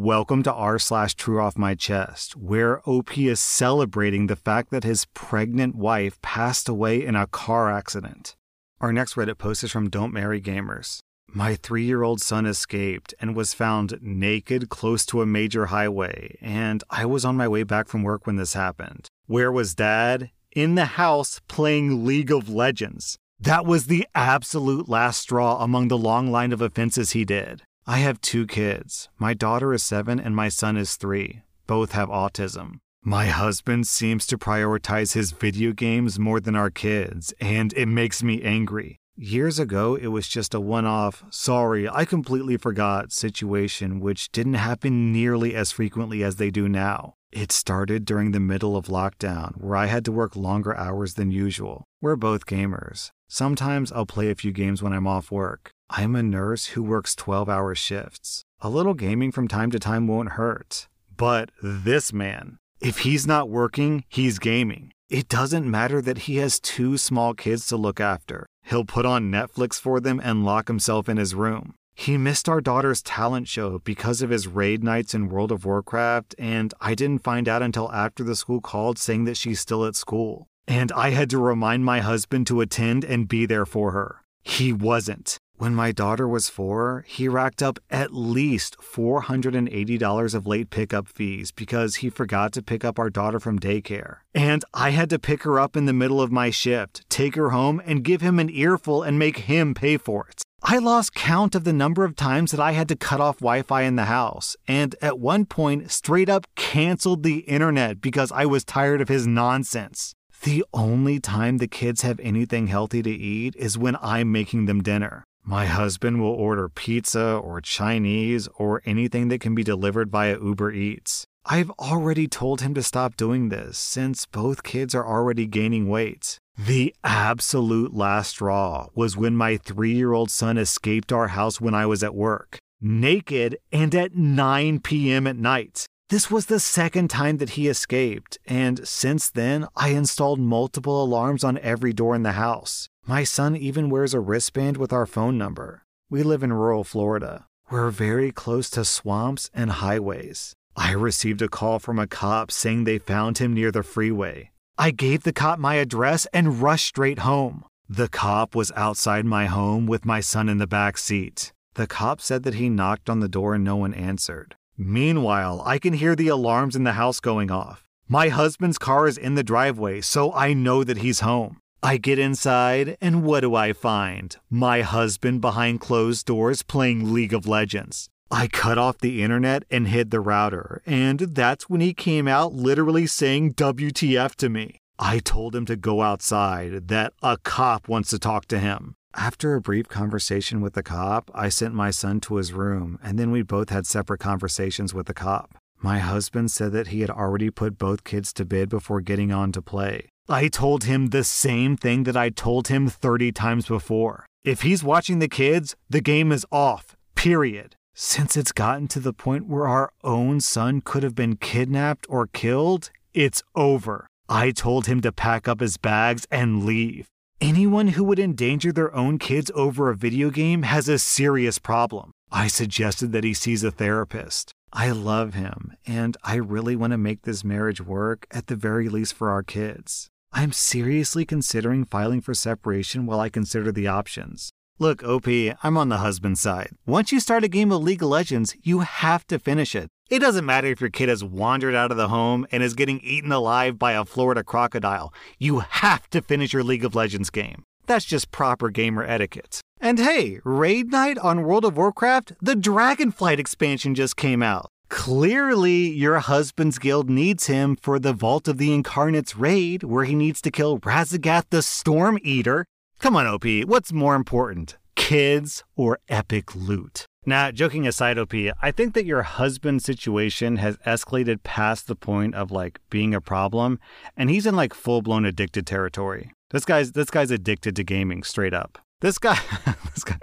Welcome to r slash true off my chest, where OP is celebrating the fact that his pregnant wife passed away in a car accident. Our next Reddit post is from Don't Marry Gamers. My three year old son escaped and was found naked close to a major highway, and I was on my way back from work when this happened. Where was dad? In the house playing League of Legends. That was the absolute last straw among the long line of offenses he did. I have two kids. My daughter is seven and my son is three. Both have autism. My husband seems to prioritize his video games more than our kids, and it makes me angry. Years ago, it was just a one off, sorry, I completely forgot situation, which didn't happen nearly as frequently as they do now. It started during the middle of lockdown, where I had to work longer hours than usual. We're both gamers. Sometimes I'll play a few games when I'm off work. I'm a nurse who works 12 hour shifts. A little gaming from time to time won't hurt. But this man, if he's not working, he's gaming. It doesn't matter that he has two small kids to look after. He'll put on Netflix for them and lock himself in his room. He missed our daughter's talent show because of his raid nights in World of Warcraft, and I didn't find out until after the school called saying that she's still at school. And I had to remind my husband to attend and be there for her. He wasn't. When my daughter was four, he racked up at least $480 of late pickup fees because he forgot to pick up our daughter from daycare. And I had to pick her up in the middle of my shift, take her home, and give him an earful and make him pay for it. I lost count of the number of times that I had to cut off Wi Fi in the house, and at one point, straight up canceled the internet because I was tired of his nonsense. The only time the kids have anything healthy to eat is when I'm making them dinner. My husband will order pizza or Chinese or anything that can be delivered via Uber Eats. I've already told him to stop doing this since both kids are already gaining weight. The absolute last straw was when my three year old son escaped our house when I was at work, naked and at 9 p.m. at night. This was the second time that he escaped, and since then, I installed multiple alarms on every door in the house. My son even wears a wristband with our phone number. We live in rural Florida. We're very close to swamps and highways. I received a call from a cop saying they found him near the freeway. I gave the cop my address and rushed straight home. The cop was outside my home with my son in the back seat. The cop said that he knocked on the door and no one answered. Meanwhile, I can hear the alarms in the house going off. My husband's car is in the driveway, so I know that he's home. I get inside, and what do I find? My husband behind closed doors playing League of Legends. I cut off the internet and hid the router, and that's when he came out literally saying WTF to me. I told him to go outside, that a cop wants to talk to him. After a brief conversation with the cop, I sent my son to his room, and then we both had separate conversations with the cop. My husband said that he had already put both kids to bed before getting on to play. I told him the same thing that I told him 30 times before. If he's watching the kids, the game is off, period. Since it's gotten to the point where our own son could have been kidnapped or killed, it's over. I told him to pack up his bags and leave. Anyone who would endanger their own kids over a video game has a serious problem. I suggested that he sees a therapist. I love him, and I really want to make this marriage work, at the very least for our kids. I'm seriously considering filing for separation while I consider the options. Look, OP, I'm on the husband side. Once you start a game of League of Legends, you have to finish it. It doesn't matter if your kid has wandered out of the home and is getting eaten alive by a Florida crocodile. You have to finish your League of Legends game. That's just proper gamer etiquette. And hey, Raid Night on World of Warcraft, the Dragonflight expansion just came out. Clearly, your husband's guild needs him for the Vault of the Incarnates raid, where he needs to kill Raszageth the Storm Eater. Come on, OP, what's more important, kids or epic loot? Now, joking aside, OP, I think that your husband's situation has escalated past the point of like being a problem, and he's in like full blown addicted territory. This guy's this guy's addicted to gaming, straight up. This guy, this guy.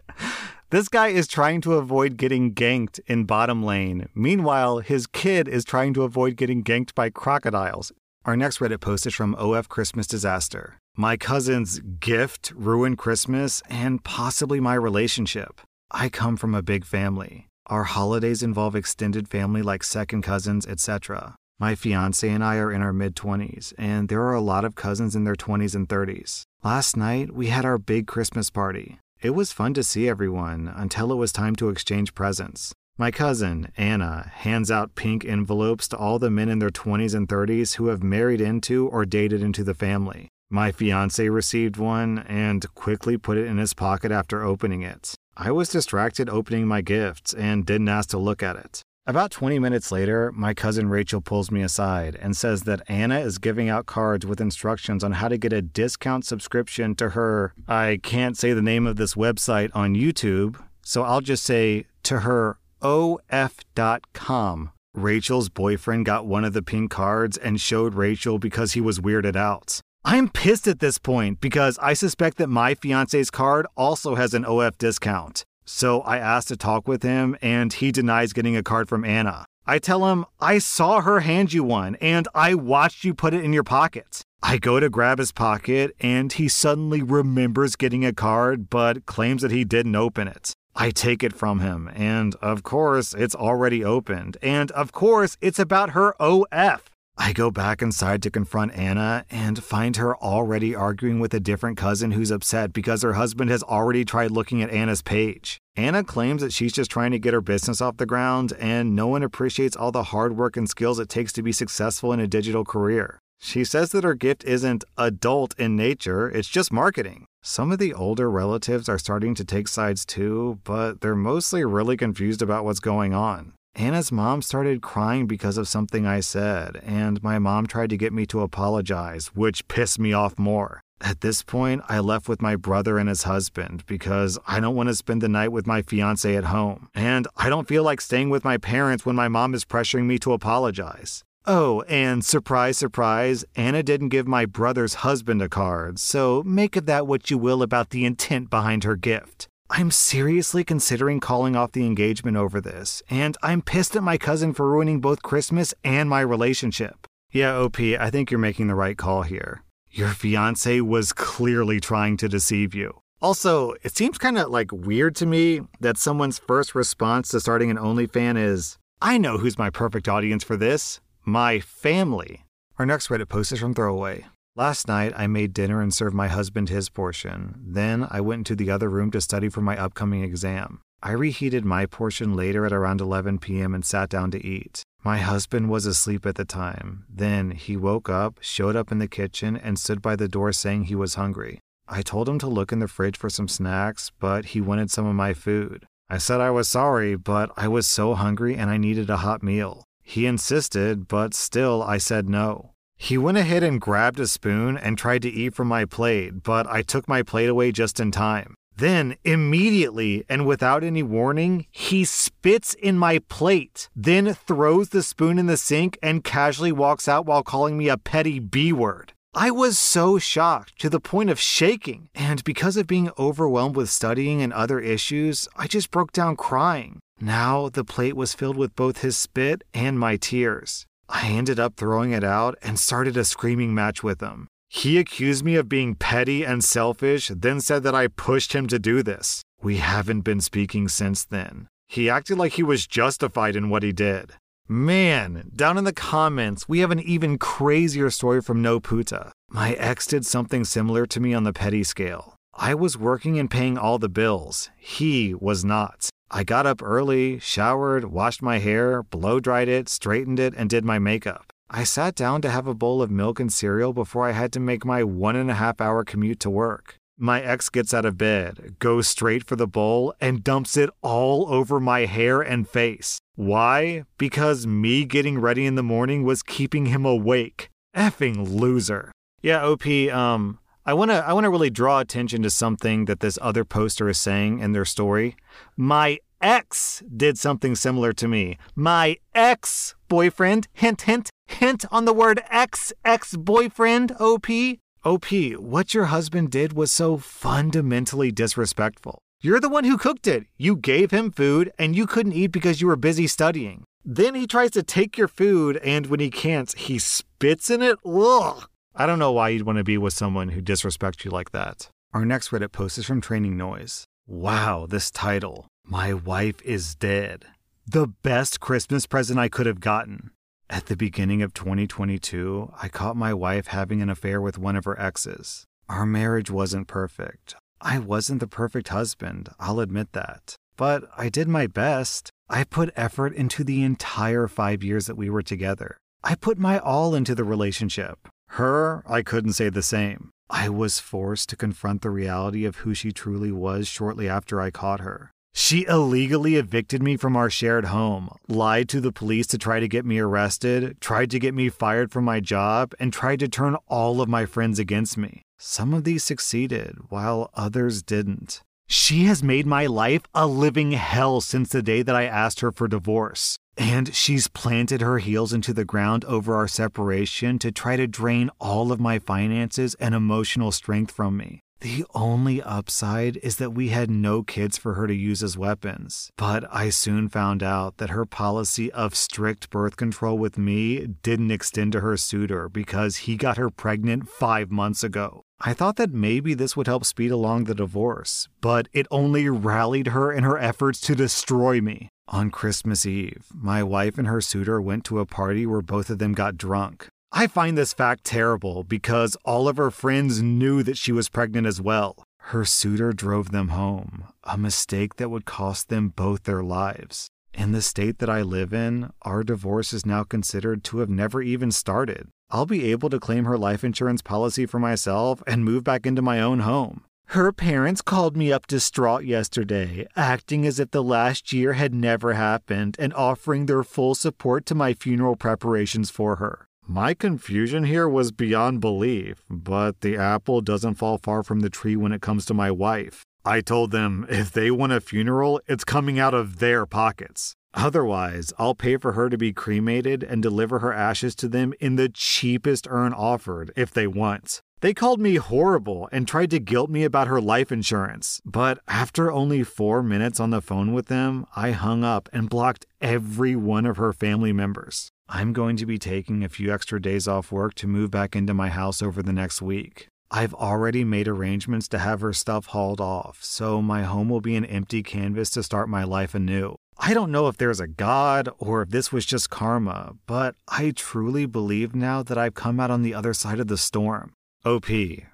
This guy is trying to avoid getting ganked in bottom lane. Meanwhile, his kid is trying to avoid getting ganked by crocodiles. Our next Reddit post is from OF Christmas Disaster. My cousin's gift ruined Christmas and possibly my relationship. I come from a big family. Our holidays involve extended family like second cousins, etc. My fiance and I are in our mid 20s, and there are a lot of cousins in their 20s and 30s. Last night, we had our big Christmas party. It was fun to see everyone until it was time to exchange presents. My cousin, Anna, hands out pink envelopes to all the men in their 20s and 30s who have married into or dated into the family. My fiance received one and quickly put it in his pocket after opening it. I was distracted opening my gifts and didn't ask to look at it. About 20 minutes later, my cousin Rachel pulls me aside and says that Anna is giving out cards with instructions on how to get a discount subscription to her, I can't say the name of this website on YouTube, so I'll just say to her OF.com. Rachel's boyfriend got one of the pink cards and showed Rachel because he was weirded out. I'm pissed at this point because I suspect that my fiance's card also has an OF discount. So I asked to talk with him, and he denies getting a card from Anna. I tell him, I saw her hand you one, and I watched you put it in your pocket. I go to grab his pocket, and he suddenly remembers getting a card, but claims that he didn't open it. I take it from him, and of course, it's already opened, and of course, it's about her OF. I go back inside to confront Anna and find her already arguing with a different cousin who's upset because her husband has already tried looking at Anna's page. Anna claims that she's just trying to get her business off the ground and no one appreciates all the hard work and skills it takes to be successful in a digital career. She says that her gift isn't adult in nature, it's just marketing. Some of the older relatives are starting to take sides too, but they're mostly really confused about what's going on. Anna's mom started crying because of something I said, and my mom tried to get me to apologize, which pissed me off more. At this point, I left with my brother and his husband because I don't want to spend the night with my fiance at home, and I don't feel like staying with my parents when my mom is pressuring me to apologize. Oh, and surprise, surprise, Anna didn't give my brother's husband a card, so make of that what you will about the intent behind her gift. I'm seriously considering calling off the engagement over this, and I'm pissed at my cousin for ruining both Christmas and my relationship. Yeah, OP, I think you're making the right call here. Your fiance was clearly trying to deceive you. Also, it seems kind of like weird to me that someone's first response to starting an OnlyFan is, I know who's my perfect audience for this my family. Our next Reddit post is from Throwaway. Last night, I made dinner and served my husband his portion. Then I went into the other room to study for my upcoming exam. I reheated my portion later at around 11 p.m. and sat down to eat. My husband was asleep at the time. Then he woke up, showed up in the kitchen, and stood by the door saying he was hungry. I told him to look in the fridge for some snacks, but he wanted some of my food. I said I was sorry, but I was so hungry and I needed a hot meal. He insisted, but still I said no. He went ahead and grabbed a spoon and tried to eat from my plate, but I took my plate away just in time. Then, immediately and without any warning, he spits in my plate, then throws the spoon in the sink and casually walks out while calling me a petty B word. I was so shocked to the point of shaking, and because of being overwhelmed with studying and other issues, I just broke down crying. Now the plate was filled with both his spit and my tears. I ended up throwing it out and started a screaming match with him. He accused me of being petty and selfish, then said that I pushed him to do this. We haven't been speaking since then. He acted like he was justified in what he did. Man, down in the comments, we have an even crazier story from No Puta. My ex did something similar to me on the petty scale. I was working and paying all the bills. He was not. I got up early, showered, washed my hair, blow dried it, straightened it, and did my makeup. I sat down to have a bowl of milk and cereal before I had to make my one and a half hour commute to work. My ex gets out of bed, goes straight for the bowl, and dumps it all over my hair and face. Why? Because me getting ready in the morning was keeping him awake. Effing loser. Yeah, OP, um, I want to I want to really draw attention to something that this other poster is saying in their story. My ex did something similar to me. My ex boyfriend, hint hint hint on the word ex ex boyfriend OP. OP, what your husband did was so fundamentally disrespectful. You're the one who cooked it. You gave him food and you couldn't eat because you were busy studying. Then he tries to take your food and when he can't, he spits in it. Ugh. I don't know why you'd want to be with someone who disrespects you like that. Our next Reddit post is from Training Noise. Wow, this title. My wife is dead. The best Christmas present I could have gotten. At the beginning of 2022, I caught my wife having an affair with one of her exes. Our marriage wasn't perfect. I wasn't the perfect husband, I'll admit that. But I did my best. I put effort into the entire five years that we were together. I put my all into the relationship. Her, I couldn't say the same. I was forced to confront the reality of who she truly was shortly after I caught her. She illegally evicted me from our shared home, lied to the police to try to get me arrested, tried to get me fired from my job, and tried to turn all of my friends against me. Some of these succeeded, while others didn't. She has made my life a living hell since the day that I asked her for divorce. And she's planted her heels into the ground over our separation to try to drain all of my finances and emotional strength from me. The only upside is that we had no kids for her to use as weapons. But I soon found out that her policy of strict birth control with me didn't extend to her suitor because he got her pregnant five months ago. I thought that maybe this would help speed along the divorce, but it only rallied her in her efforts to destroy me. On Christmas Eve, my wife and her suitor went to a party where both of them got drunk. I find this fact terrible because all of her friends knew that she was pregnant as well. Her suitor drove them home, a mistake that would cost them both their lives. In the state that I live in, our divorce is now considered to have never even started. I'll be able to claim her life insurance policy for myself and move back into my own home. Her parents called me up distraught yesterday, acting as if the last year had never happened and offering their full support to my funeral preparations for her. My confusion here was beyond belief, but the apple doesn't fall far from the tree when it comes to my wife. I told them if they want a funeral, it's coming out of their pockets. Otherwise, I'll pay for her to be cremated and deliver her ashes to them in the cheapest urn offered if they want. They called me horrible and tried to guilt me about her life insurance. But after only four minutes on the phone with them, I hung up and blocked every one of her family members. I'm going to be taking a few extra days off work to move back into my house over the next week. I've already made arrangements to have her stuff hauled off, so my home will be an empty canvas to start my life anew. I don't know if there's a God or if this was just karma, but I truly believe now that I've come out on the other side of the storm. OP,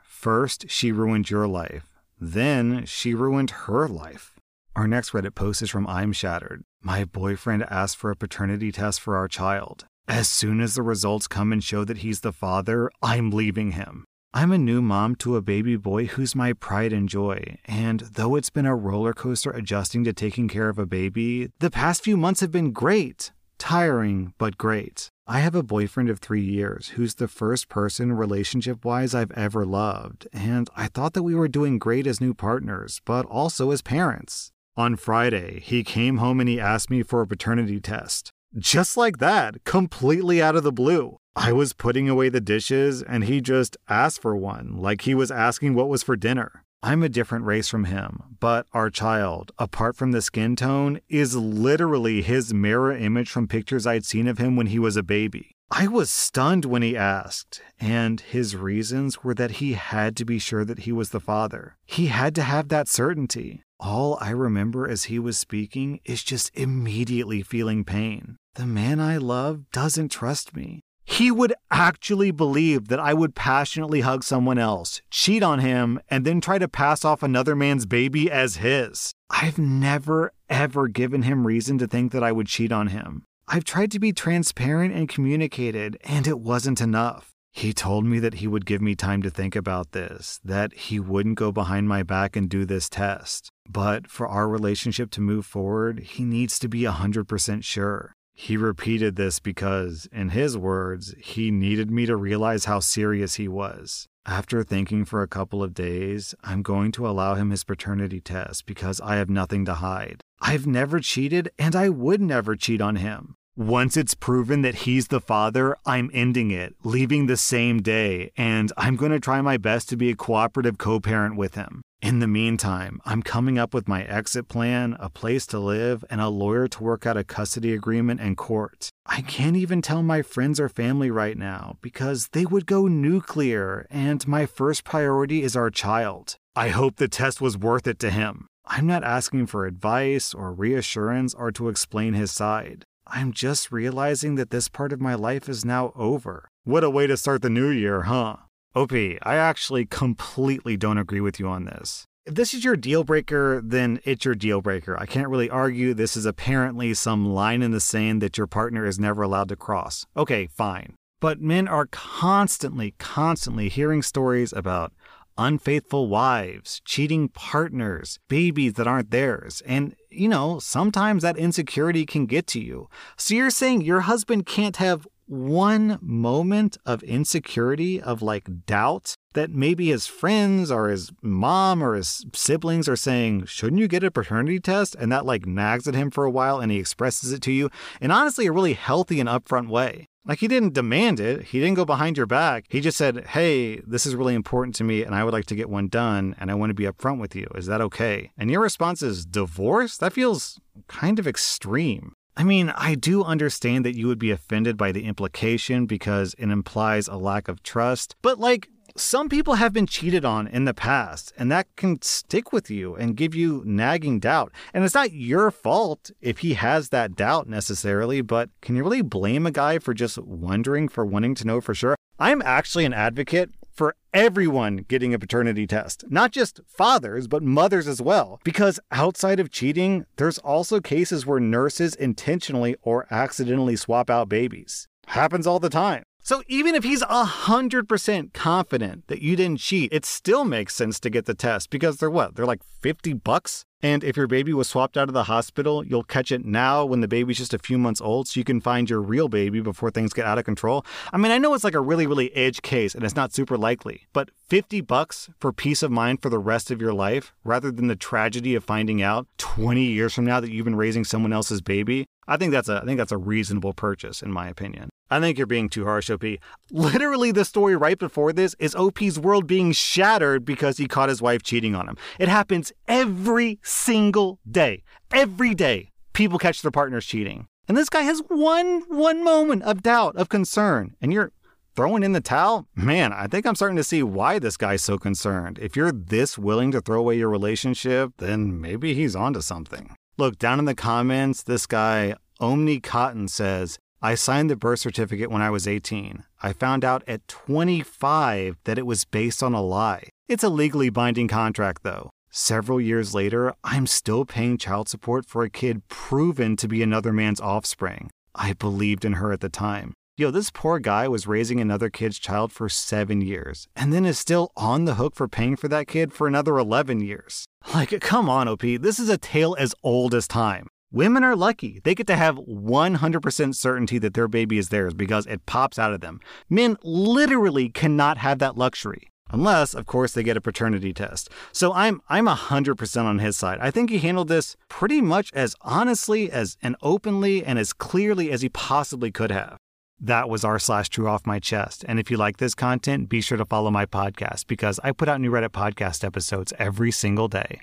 first she ruined your life, then she ruined her life. Our next Reddit post is from I'm Shattered. My boyfriend asked for a paternity test for our child. As soon as the results come and show that he's the father, I'm leaving him. I'm a new mom to a baby boy who's my pride and joy, and though it's been a roller coaster adjusting to taking care of a baby, the past few months have been great. Tiring, but great. I have a boyfriend of three years who's the first person relationship wise I've ever loved, and I thought that we were doing great as new partners, but also as parents. On Friday, he came home and he asked me for a paternity test. Just like that, completely out of the blue. I was putting away the dishes and he just asked for one, like he was asking what was for dinner. I'm a different race from him, but our child, apart from the skin tone, is literally his mirror image from pictures I'd seen of him when he was a baby. I was stunned when he asked, and his reasons were that he had to be sure that he was the father. He had to have that certainty. All I remember as he was speaking is just immediately feeling pain. The man I love doesn't trust me. He would actually believe that I would passionately hug someone else, cheat on him, and then try to pass off another man's baby as his. I've never, ever given him reason to think that I would cheat on him. I've tried to be transparent and communicated, and it wasn't enough. He told me that he would give me time to think about this, that he wouldn't go behind my back and do this test. But for our relationship to move forward, he needs to be 100% sure. He repeated this because, in his words, he needed me to realize how serious he was. After thinking for a couple of days, I'm going to allow him his paternity test because I have nothing to hide. I've never cheated, and I would never cheat on him. Once it's proven that he's the father, I'm ending it, leaving the same day, and I'm going to try my best to be a cooperative co parent with him. In the meantime, I'm coming up with my exit plan, a place to live, and a lawyer to work out a custody agreement and court. I can't even tell my friends or family right now because they would go nuclear, and my first priority is our child. I hope the test was worth it to him. I'm not asking for advice or reassurance or to explain his side. I'm just realizing that this part of my life is now over. What a way to start the new year, huh? OP, I actually completely don't agree with you on this. If this is your deal breaker, then it's your deal breaker. I can't really argue. This is apparently some line in the sand that your partner is never allowed to cross. Okay, fine. But men are constantly, constantly hearing stories about unfaithful wives, cheating partners, babies that aren't theirs. And, you know, sometimes that insecurity can get to you. So you're saying your husband can't have one moment of insecurity, of like doubt, that maybe his friends or his mom or his siblings are saying, shouldn't you get a paternity test? And that like nags at him for a while and he expresses it to you in honestly a really healthy and upfront way. Like he didn't demand it. He didn't go behind your back. He just said, Hey, this is really important to me and I would like to get one done and I want to be upfront with you. Is that okay? And your response is divorce? That feels kind of extreme. I mean, I do understand that you would be offended by the implication because it implies a lack of trust, but like, some people have been cheated on in the past, and that can stick with you and give you nagging doubt. And it's not your fault if he has that doubt necessarily, but can you really blame a guy for just wondering, for wanting to know for sure? I'm actually an advocate for everyone getting a paternity test, not just fathers, but mothers as well. Because outside of cheating, there's also cases where nurses intentionally or accidentally swap out babies. Happens all the time. So even if he's 100% confident that you didn't cheat, it still makes sense to get the test because they're what? They're like 50 bucks? And if your baby was swapped out of the hospital, you'll catch it now when the baby's just a few months old so you can find your real baby before things get out of control. I mean, I know it's like a really, really edge case and it's not super likely, but 50 bucks for peace of mind for the rest of your life rather than the tragedy of finding out 20 years from now that you've been raising someone else's baby. I think that's a I think that's a reasonable purchase in my opinion. I think you're being too harsh, OP. Literally, the story right before this is OP's world being shattered because he caught his wife cheating on him. It happens every single day. Every day, people catch their partners cheating. And this guy has one one moment of doubt, of concern, and you're throwing in the towel? Man, I think I'm starting to see why this guy's so concerned. If you're this willing to throw away your relationship, then maybe he's onto something. Look, down in the comments, this guy, Omni Cotton, says, I signed the birth certificate when I was 18. I found out at 25 that it was based on a lie. It's a legally binding contract, though. Several years later, I'm still paying child support for a kid proven to be another man's offspring. I believed in her at the time. Yo, this poor guy was raising another kid's child for seven years and then is still on the hook for paying for that kid for another 11 years. Like, come on, OP, this is a tale as old as time. Women are lucky. They get to have 100% certainty that their baby is theirs because it pops out of them. Men literally cannot have that luxury. Unless, of course, they get a paternity test. So I'm I'm 100% on his side. I think he handled this pretty much as honestly as and openly and as clearly as he possibly could have. That was r slash true off my chest. And if you like this content, be sure to follow my podcast because I put out new Reddit podcast episodes every single day.